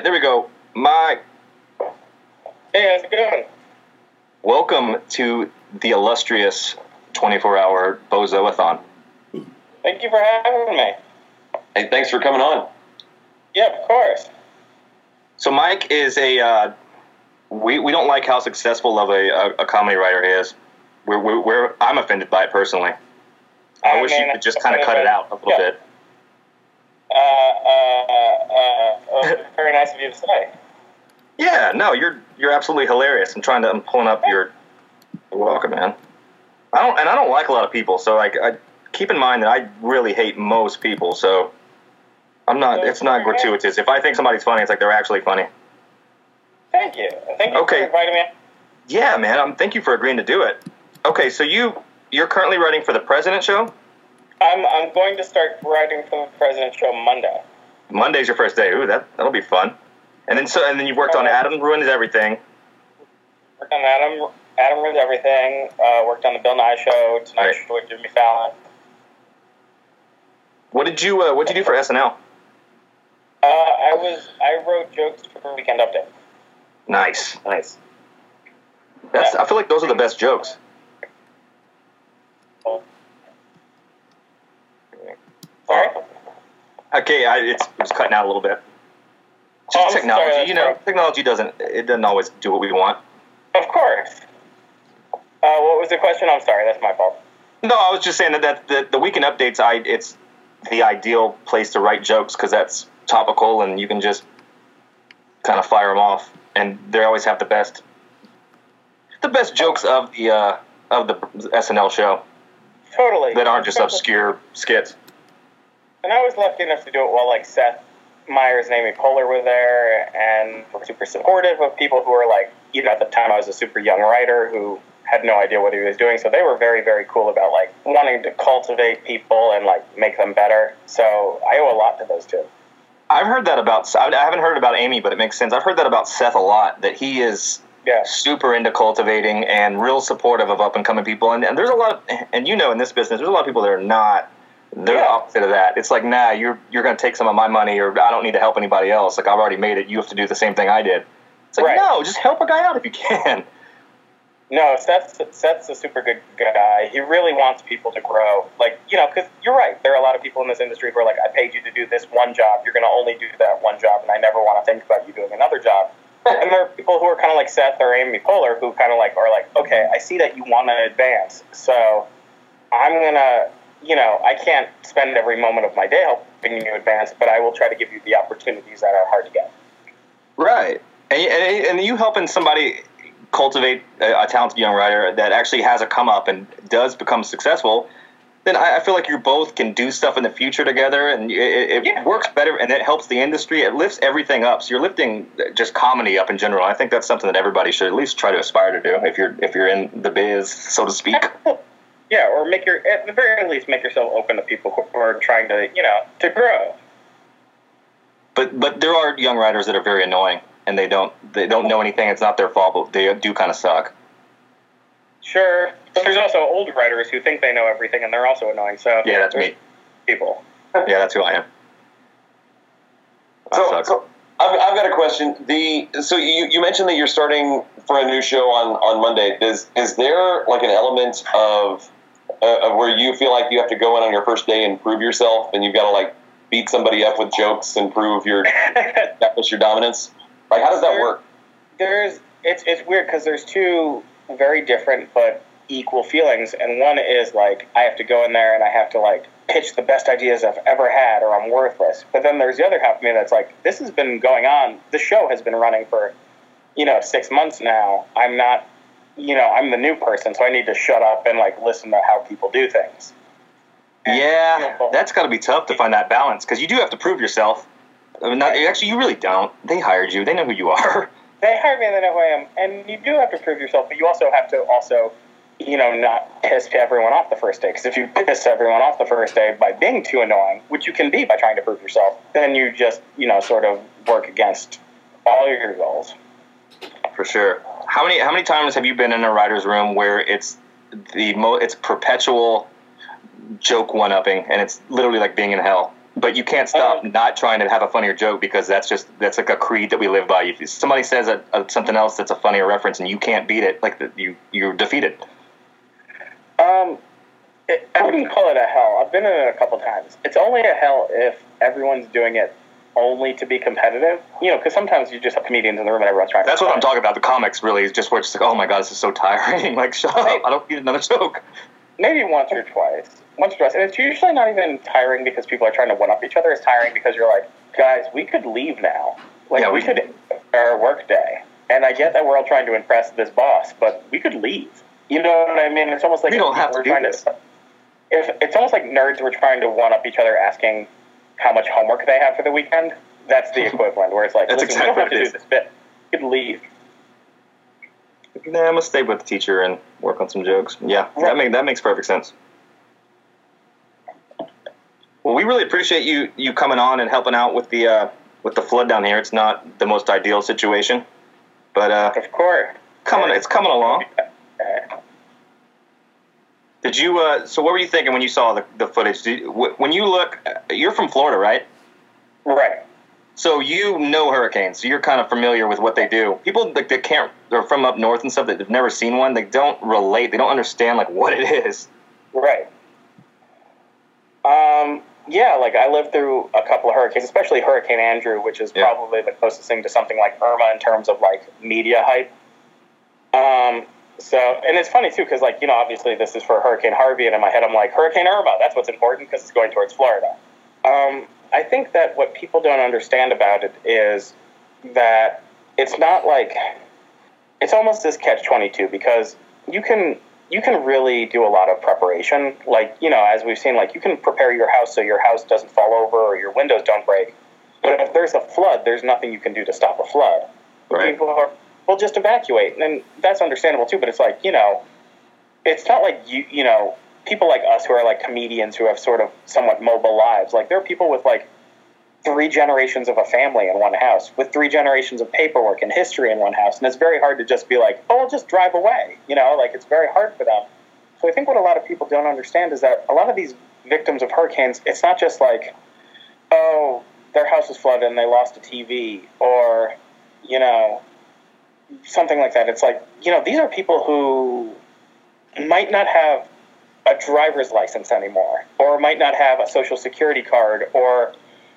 right, there we go. Mike, Hey, how's it going? welcome to the illustrious 24-hour Bozoathon. Thank you for having me. Hey, thanks for coming on. Yeah, of course. So Mike is a. Uh, we we don't like how successful of a, a, a comedy writer he is. We're, we're, we're I'm offended by it personally. I I wish you could just kind of cut it out a little Yeah. bit. Uh, uh, uh, uh, very nice of you to say. Yeah, no, you're you're absolutely hilarious. I'm trying to. I'm pulling up your. You're welcome, man. I don't, and I don't like a lot of people. So like, I keep in mind that I really hate most people. So I'm not. It's not gratuitous. If I think somebody's funny, it's like they're actually funny. Thank you. Thank you Okay. for inviting me. Yeah, man. Um, thank you for agreeing to do it. Okay, so you you're currently writing for the President Show. I'm, I'm going to start writing for the President Show Monday. Monday's your first day. Ooh, that that'll be fun. And then so and then you worked on Adam Ruins Everything. Worked on Adam, Adam Ruins Everything. Uh, worked on the Bill Nye Show, Tonight Right. Show with Jimmy Fallon. What did you uh, What did you do for SNL? Uh, I was I wrote jokes for the Weekend Update. Nice, nice. That's I feel like those are the best jokes. Sorry. Okay, I, it's it's cutting out a little bit. Oh, Just I'm technology, sorry, you know. that's Technology doesn't it doesn't always do what we want. Of course. Uh, what was the question? I'm sorry. That's my fault. No, I was just saying that, that the, the weekend updates, I it's the ideal place to write jokes because that's topical and you can just kind of fire them off, and they always have the best the best jokes of the uh, of the SNL show Totally. that aren't just obscure skits. And I was lucky enough to do it while like Seth Meyers and Amy Poehler were there, and were super supportive of people who were like, you know, at the time I was a super young writer who had no idea what he was doing, so they were very, very cool about like wanting to cultivate people and like make them better. So I owe a lot to those two. I've heard that about I haven't heard about Amy, but it makes sense. I've heard that about Seth a lot. That he is Yeah. super into cultivating and real supportive of up and coming people. And, and there's a lot of, and you know, in this business, there's a lot of people that are not. They're Yeah. the opposite of that. It's like, nah, you're you're going to take some of my money, or I don't need to help anybody else. Like I've already made it. You have to do the same thing I did. It's like, Right. no, just help a guy out if you can. No, Seth's, Seth's a super good guy. He really wants people to grow. Like, you know, because you're right. There are a lot of people in this industry who are like, I paid you to do this one job. You're going to only do that one job, and I never want to think about you doing another job. and there are people who are kind of like Seth or Amy Poehler who kind of like are like, okay, I see that you want to advance, so I'm gonna, you know, I can't spend every moment of my day helping you advance, but I will try to give you the opportunities that are hard to get. Right. And, and, and you helping somebody cultivate a, a talented young writer that actually has a come up and does become successful, then I, I feel like you both can do stuff in the future together and it, it Yeah. works better and it helps the industry. It lifts everything up. So you're lifting just comedy up in general. I think that's something that everybody should at least try to aspire to do if you're if you're in the biz, so to speak. Yeah, or make your at the very least make yourself open to people who are trying to, you know, to grow. But but there are young writers that are very annoying and they don't they don't know anything. It's not their fault, but they do kind of suck. Sure, but there's also old writers who think they know everything, and they're also annoying. So Yeah, that's me. People. Yeah, that's who I am. I So, so I've, I've got a question. The so you, you mentioned that you're starting for a new show on, on Monday. Is is there like an element of uh, of where you feel like you have to go in on your first day and prove yourself, and you've got to like beat somebody up with jokes and prove your establish your dominance? Like, how does that There- work? there's it's it's weird because there's two very different but equal feelings, and one is like I have to go in there and I have to like pitch the best ideas I've ever had, or I'm worthless. But then there's the other half of me that's like, this has been going on. The show has been running for you know six months now. I'm not, you know, I'm the new person, so I need to shut up and like listen to how people do things. Yeah, that's got to be tough to find that balance because you do have to prove yourself. I mean, not, actually, you really don't. They hired you. They know who you are. They hired me and they know who I am, and you do have to prove yourself, but you also have to also, you know, not piss everyone off the first day. Because if you piss everyone off the first day by being too annoying, which you can be by trying to prove yourself, then you just, you know, sort of work against all your goals. For sure. How many how many times have you been in a writer's room where it's the mo it's perpetual joke one upping and it's literally like being in hell? but you can't stop um, not trying to have a funnier joke because that's just that's like a creed that we live by. If somebody says a, a, something else that's a funnier reference and you can't beat it, like the, you you're defeated. Um, it, I wouldn't call it a hell. I've been in it a couple times. It's only a hell if everyone's doing it only to be competitive. You know, because sometimes you just have comedians in the room and everyone's trying. That's what I'm talking about. The comics really is just where it's like, oh my god, this is so tiring. like, shut up! I don't need another joke. Maybe once or twice, once or twice, and it's usually not even tiring because people are trying to one up each other. It's tiring because you're like, guys, we could leave now. Like, yeah, we, we could our work day. And I get that we're all trying to impress this boss, but we could leave. You know what I mean? It's almost like we don't have to do this. To, if it's almost like nerds were trying to one up each other, asking how much homework they have for the weekend. That's the equivalent, where it's like, That's exactly we don't have to do this bit. You could leave. Nah, I'm gonna stay with the teacher and work on some jokes. Yeah, right. that makes that makes perfect sense. Well, we really appreciate you you coming on and helping out with the uh, with the flood down here. It's not the most ideal situation, but uh, of course, coming it's coming along. Did you? Uh, so, what were you thinking when you saw the, the footage? You, when you look, you're from Florida, right? Right. So you know hurricanes. So you're kind of familiar with what they do. People like they can't. They're from up north and stuff that have never seen one. They don't relate. They don't understand like what it is. Right. Um. Yeah, like I lived through a couple of hurricanes, especially Hurricane Andrew, which is yeah. probably the closest thing to something like Irma in terms of like media hype. Um, so, and it's funny too, because like you know, obviously this is for Hurricane Harvey, and in my head I'm like Hurricane Irma. That's what's important because it's going towards Florida. Um, I think that what people don't understand about it is that it's not like it's almost this catch twenty two because you can you can really do a lot of preparation. Like you know, as we've seen, like you can prepare your house so your house doesn't fall over or your windows don't break. But if there's a flood, there's nothing you can do to stop a flood. Right. People are well, just evacuate. And that's understandable too, but it's like, you know, it's not like you, you know, people like us who are like comedians who have sort of somewhat mobile lives. Like there are people with like three generations of a family in one house with three generations of paperwork and history in one house. And it's very hard to just be like, oh, I'll just drive away. You know, like it's very hard for them. So I think what a lot of people don't understand is that a lot of these victims of hurricanes, it's not just like, oh, their house was flooded and they lost a TV or, you know, something like that. It's like, you know, these are people who might not have a driver's license anymore, or might not have a social security card, or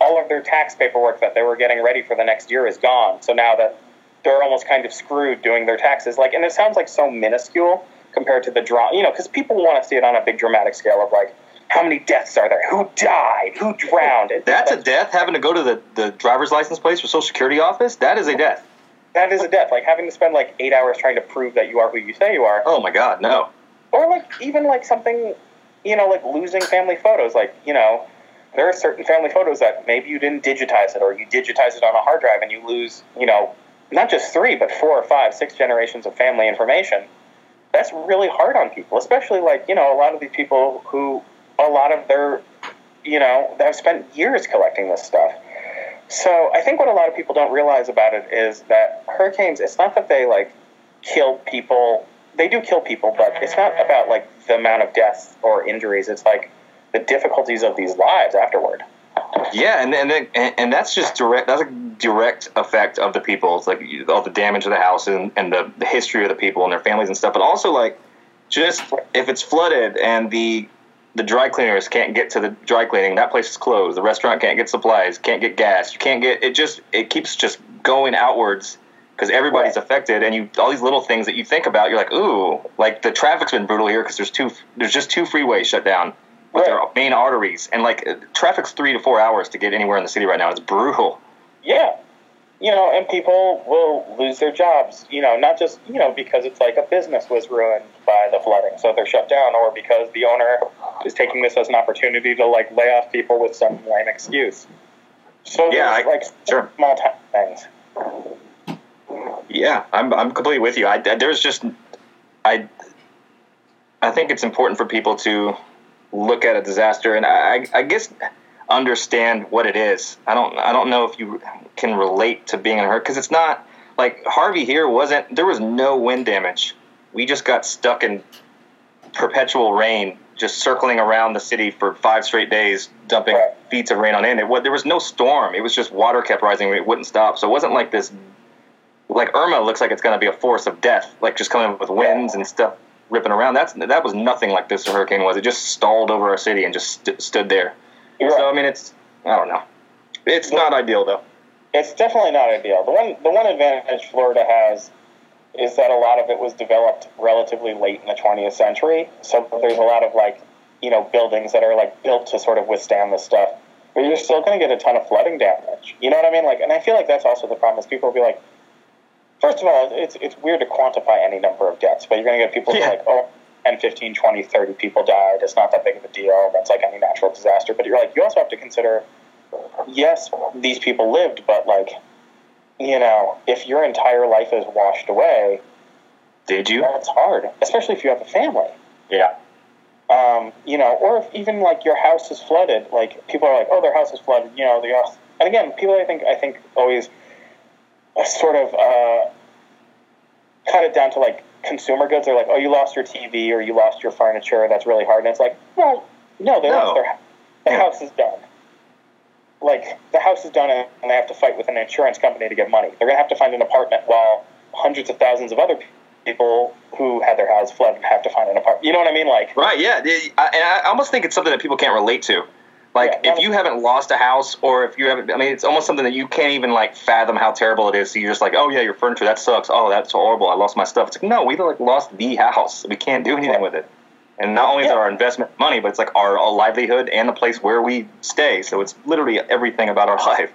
all of their tax paperwork that they were getting ready for the next year is gone. So now that they're almost kind of screwed doing their taxes, like, and it sounds like so minuscule compared to the draw, you know, because people want to see it on a big dramatic scale of like, how many deaths are there? Who died? Who drowned? That's, That's a death. Having to go to the, the driver's license place or Social Security office. That is a death that is a death. Like having to spend like eight hours trying to prove that you are who you say you are. Oh my god, no. Or like even like something, you know, like losing family photos. Like you know, there are certain family photos that maybe you didn't digitize it, or you digitize it on a hard drive, and you lose, you know, not just three, but four or five, six generations of family information. That's really hard on people, especially like you know a lot of these people who a lot of their, you know, have spent years collecting this stuff so I think what a lot of people don't realize about it is that hurricanes, it's not that they like kill people. They do kill people, but it's not about like the amount of deaths or injuries. It's like the difficulties of these lives afterward. Yeah, and and and that's just direct. That's a direct effect of the people. It's like all the damage of the house and, and the, the history of the people and their families and stuff. But also like just if it's flooded and the the dry cleaners can't get to the dry cleaning. That place is closed. The restaurant can't get supplies, can't get gas. You can't get it. Just it keeps just going outwards because everybody's right. affected, and you all these little things that you think about. You're like, ooh, like the traffic's been brutal here because there's two there's just two freeways shut down with right. their main arteries, and like uh, traffic's three to four hours to get anywhere in the city right now. It's brutal. Yeah, you know, and people will lose their jobs, you know, not just, you know, because it's like a business was ruined by the flooding, so they're shut down, or because the owner is taking this as an opportunity to like lay off people with some lame excuse. So yeah, I, like sure. small things. Yeah, I'm I'm completely with you. I, there's just I I think it's important for people to look at a disaster, and I I guess understand what it is. I don't I don't know if you can relate to being in a hurricane because it's not like Harvey here wasn't there was no wind damage. We just got stuck in perpetual rain just circling around the city for five straight days, dumping Right. feet of rain on it. It there was no storm. It was just water kept rising. It wouldn't stop. So it wasn't like this. Like Irma looks like it's going to be a force of death, like just coming with winds and stuff ripping around. That's that was nothing like this hurricane was. It just stalled over our city and just st- stood there. You're So right. I mean, it's I don't know. It's not ideal though. It's definitely not ideal. The one the one advantage Florida has is that a lot of it was developed relatively late in the 20th century. So there's a lot of like, you know, buildings that are like built to sort of withstand this stuff. But you're still going to get a ton of flooding damage. You know what I mean? Like, and I feel like that's also the problem is people will be like, first of all, it's it's weird to quantify any number of deaths, but you're going to get people Yeah. like, oh, 10, 15, 20, 30 people died. It's not that big of a deal. That's like any natural disaster. But you're like, you also have to consider, yes, these people lived, but like, you know, if your entire life is washed away, Did you? that's hard, especially if you have a family. Yeah. Um, you know, or if even like your house is flooded, like people are like, oh, their house is flooded. You know, the house. And again, people I think I think always sort of uh, cut it down to like consumer goods. They're like, oh, you lost your TV or you lost your furniture. That's really hard. And it's like, well, no, they No. lost their the Yeah. house is done. Like the house is done, and they have to fight with an insurance company to get money. They're gonna have to find an apartment while hundreds of thousands of other people who had their house flooded have to find an apartment. You know what I mean? Like, Right. Yeah. And I almost think it's something that people can't relate to. Like Yeah, if you haven't lost a house, or if you haven't, I mean, it's almost something that you can't even like fathom how terrible it is. So you're just like, oh yeah, your furniture that sucks. Oh, that's horrible. I lost my stuff. It's like no, we like lost the house. We can't do anything with it. And not only is Yeah. it our investment money, but it's like our, our livelihood and the place where we stay. So it's literally everything about our life.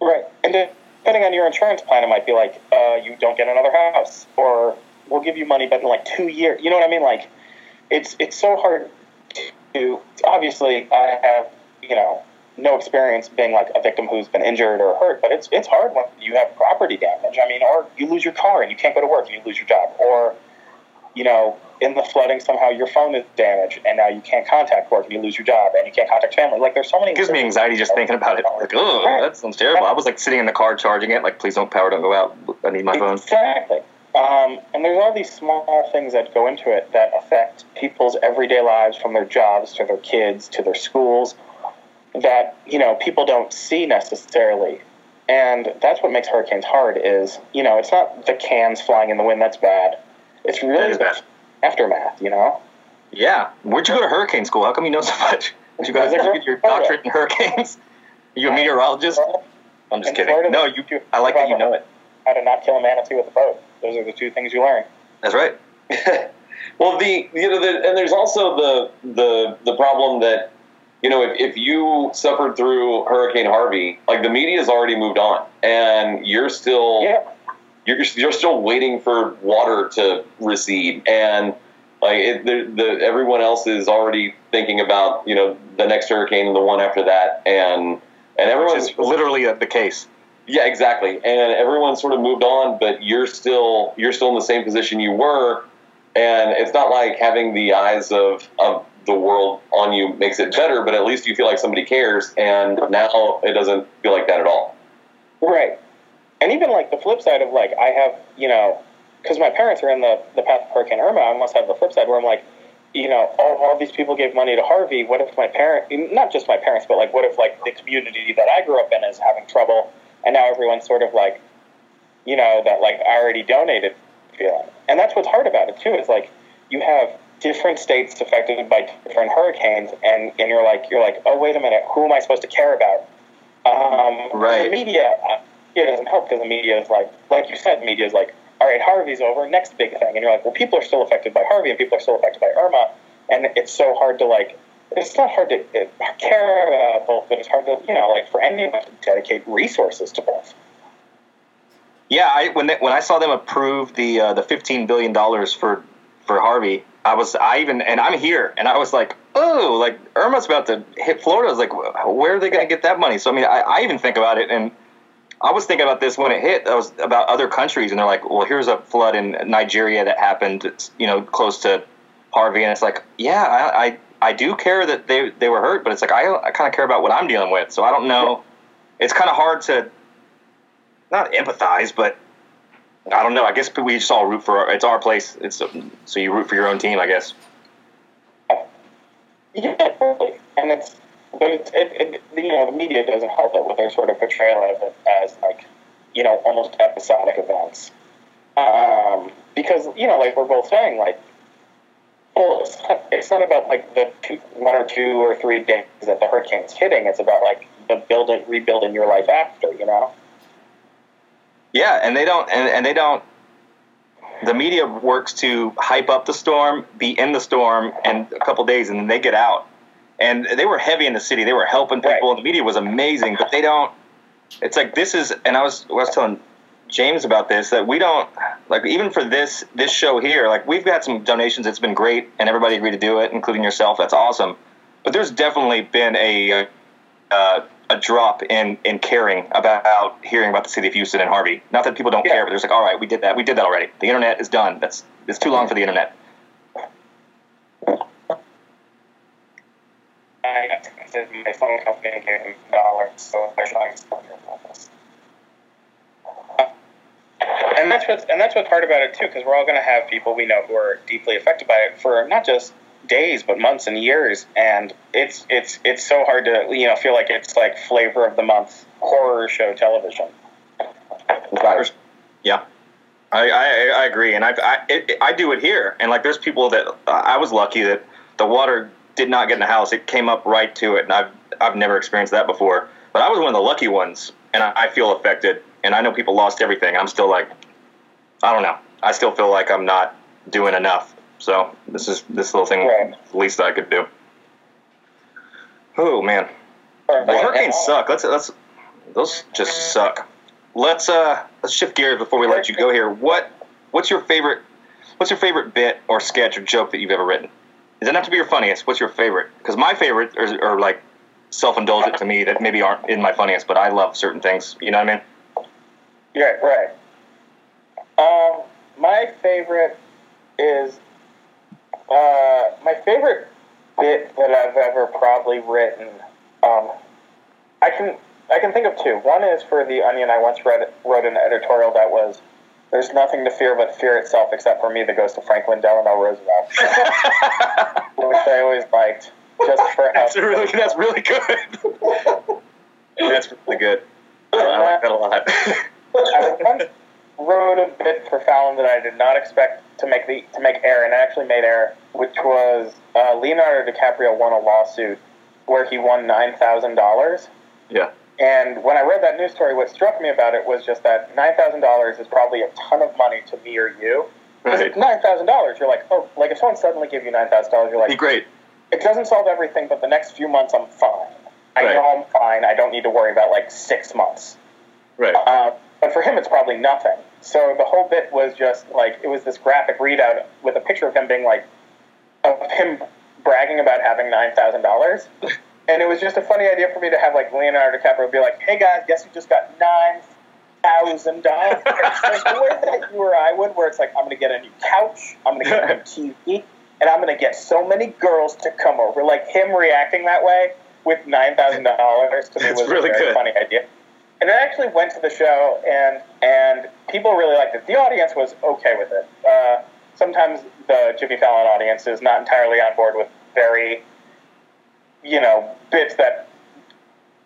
Right. And depending on your insurance plan, it might be like, uh, you don't get another house, or we'll give you money, but in like two years. You know what I mean? Like, it's it's so hard to. Obviously, I have you know no experience being like a victim who's been injured or hurt, but it's it's hard when you have property damage. I mean, or you lose your car and you can't go to work and you lose your job, or you know, in the flooding somehow your phone is damaged and now you can't contact work and you lose your job and you can't contact family. Like, there's so many. It gives me anxiety just thinking about it. Like, oh, that sounds terrible. I was like sitting in the car charging it. Like, please don't power, don't go out. I need my phone. Exactly. Um, and there's all these small things that go into it that affect people's everyday lives from their jobs to their kids to their schools that, you know, people don't see necessarily. And that's what makes hurricanes hard is, you know, it's not the cans flying in the wind that's bad. It's really the bad. aftermath, you know? Yeah. Where'd you go to hurricane school? How come you know so much? Did you guys to get your doctorate in hurricanes? Are you a meteorologist? I'm just In kidding. Florida, No, you. teach you I like that you know it. How to not kill a manatee with a boat. Those are the two things you learn. That's right. well, the you know, the, and there's also the the the problem that you know if, if you suffered through Hurricane Harvey, like the media's already moved on, and you're still Yeah. you're you're still waiting for water to recede, and like it, the, the everyone else is already thinking about you know the next hurricane and the one after that, and and everyone's literally the case. yeah, exactly. And everyone sort of moved on, but you're still you're still in the same position you were, and it's not like having the eyes of of the world on you makes it better, but at least you feel like somebody cares. And now it doesn't feel like that at all. Right. And even like the flip side of like I have, you know, because my parents are in the, the path of Hurricane Irma, I must have the flip side where I'm like, you know, all, all these people gave money to Harvey. What if my parent, not just my parents, but like, what if like the community that I grew up in is having trouble, and now everyone's sort of like, you know, that like I already donated feeling. And that's what's hard about it too. Is like you have different states affected by different hurricanes, and and you're like you're like, oh wait a minute, who am I supposed to care about? Um, Right. The media, uh, it doesn't help because the media is like, like you said, media is like, all right, Harvey's over, next big thing, and you're like, well, people are still affected by Harvey, and people are still affected by Irma, and it's so hard to like. It's not hard to care about both, but it's hard to, you know, like for anyone to dedicate resources to both. Yeah, I, when they, when I saw them approve the uh, the fifteen billion dollars for for Harvey, I was I even and I'm here and I was like, oh, like Irma's about to hit Florida. I was like, where are they going to get that money? So I mean, I, I even think about it and. I was thinking about this when it hit. I was about other countries, and they're like, "Well, here's a flood in Nigeria that happened, you know, close to Harvey." And it's like, yeah, I, I, I do care that they they were hurt, but it's like I, I kind of care about what I'm dealing with. So I don't know. It's kind of hard to not empathize, but I don't know. I guess we just all root for. Our, it's our place. It's so you root for your own team, I guess. Yeah. And it's, but it's, it, it, you know, the media doesn't help it with their sort of portrayal of it as like, you know, almost episodic events. Um, because you know, like we're both saying, like, well, it's not, it's not about like the two, one or two or three days that the hurricane's hitting. It's about like the building, rebuilding your life after. You know. Yeah, and they don't, and, and they don't. The media works to hype up the storm, be in the storm, and a couple days, and then they get out. And they were heavy in the city. They were helping people. Right. The media was amazing, but they don't. It's like this is, and I was I was telling James about this that we don't like even for this this show here. Like we've got some donations. It's been great, and everybody agreed to do it, including yourself. That's awesome. But there's definitely been a uh, a drop in in caring about hearing about the city of Houston and Harvey. Not that people don't Yeah. care, but there's like, all right, we did that. We did that already. The internet is done. That's it's too long for the internet. I did my phone company gave me dollars, so they're trying to sell your office. And that's what's and that's what's hard about it too, because we're all going to have people we know who are deeply affected by it for not just days but months and years, and it's it's it's so hard to you know feel like it's like flavor of the month horror show television. Yeah, I, I, I agree, and I I, it, I do it here, and like there's people that I was lucky that the water did not get in the house; it came up right to it, and I've I've never experienced that before. But I was one of the lucky ones, and I, I feel affected, and I know people lost everything. I'm still like, I don't know, I still feel like I'm not doing enough. So this is this little thing Right. the least I could do. Oh man. Well, hurricanes suck. Let's let's those just suck. Let's uh let's shift gears before we let you go here. What what's your favorite what's your favorite bit or sketch or joke that you've ever written? It doesn't have to be your funniest. What's your favorite? Because my favorite are, are like self-indulgent to me that maybe aren't in my funniest, but I love certain things. You know what I mean? Yeah, right. Um, my favorite is uh, my favorite bit that I've ever probably written. Um, I can I can think of two. One is for the Onion. I once read wrote an editorial that was. There's nothing to fear but fear itself, except for me, the ghost of Franklin Delano Roosevelt, which I always liked, just for that's really that's really good. that's really good. I like that a lot. Wrote a bit for Fallon that I did not expect to make the to make air, and I actually made air, which was uh, Leonardo DiCaprio won a lawsuit where he won nine thousand dollars. yeah. And when I read that news story, what struck me about it was just that nine thousand dollars is probably a ton of money to me or you. Right. Nine thousand dollars, you're like, oh, like if someone suddenly gave you nine thousand dollars, you're like, Be great. it doesn't solve everything, but the next few months I'm fine. I Right. know I'm fine. I don't need to worry about like six months. Right. Uh, but for him, it's probably nothing. So the whole bit was just like it was this graphic readout with a picture of him being like, of him bragging about having nine thousand dollars, and it was just a funny idea for me to have like Leonardo DiCaprio be like, "Hey guys, guess who just got nine thousand dollars?" Like the way that you or I would, where it's like, "I'm gonna get a new couch, I'm gonna get a new TV, and I'm gonna get so many girls to come over." Like him reacting that way with nine thousand dollars to me was really a very good. funny idea. And it actually went to the show, and and people really liked it. The audience was okay with it. Uh, sometimes the Jimmy Fallon audience is not entirely on board with very, you know, bits that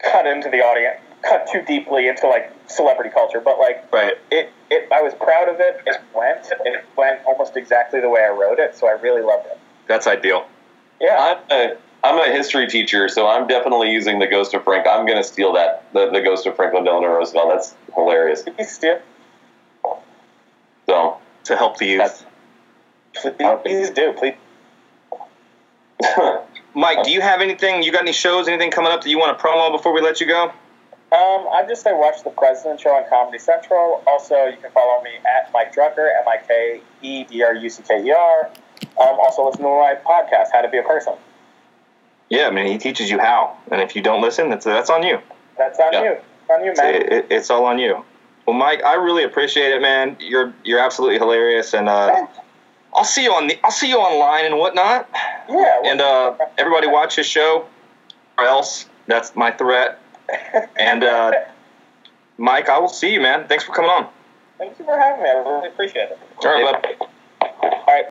cut into the audience, cut too deeply into like celebrity culture. But like, Right. it, it, I was proud of it. It went, it went almost exactly the way I wrote it, so I really loved it. That's ideal. Yeah, I'm a, I'm a history teacher, so I'm definitely using the Ghost of Frank. I'm going to steal that, the, the Ghost of Franklin Delano Roosevelt. That's hilarious. please do. So, To help the youth. Please do. Please. Mike, do you have anything? You got any shows, anything coming up that you want to promo before we let you go? Um, I just say watch the President Show on Comedy Central. Also, you can follow me at Mike Drucker, M I K E D R U C K E R. Um, also, listen to my podcast, How to Be a Person. Yeah, I mean, he teaches you how, and if you don't listen, that's that's on you. That's on Yeah. you. It's on you, man. It, it, it's all on you. Well, Mike, I really appreciate it, man. You're you're absolutely hilarious, and uh, I'll see you on the I'll see you online and whatnot. yeah. And uh, everybody watch his show, or else that's my threat. And uh, Mike, I will see you, man. Thanks for coming on. Thank you for having me. I really appreciate it. All right, bud. All right.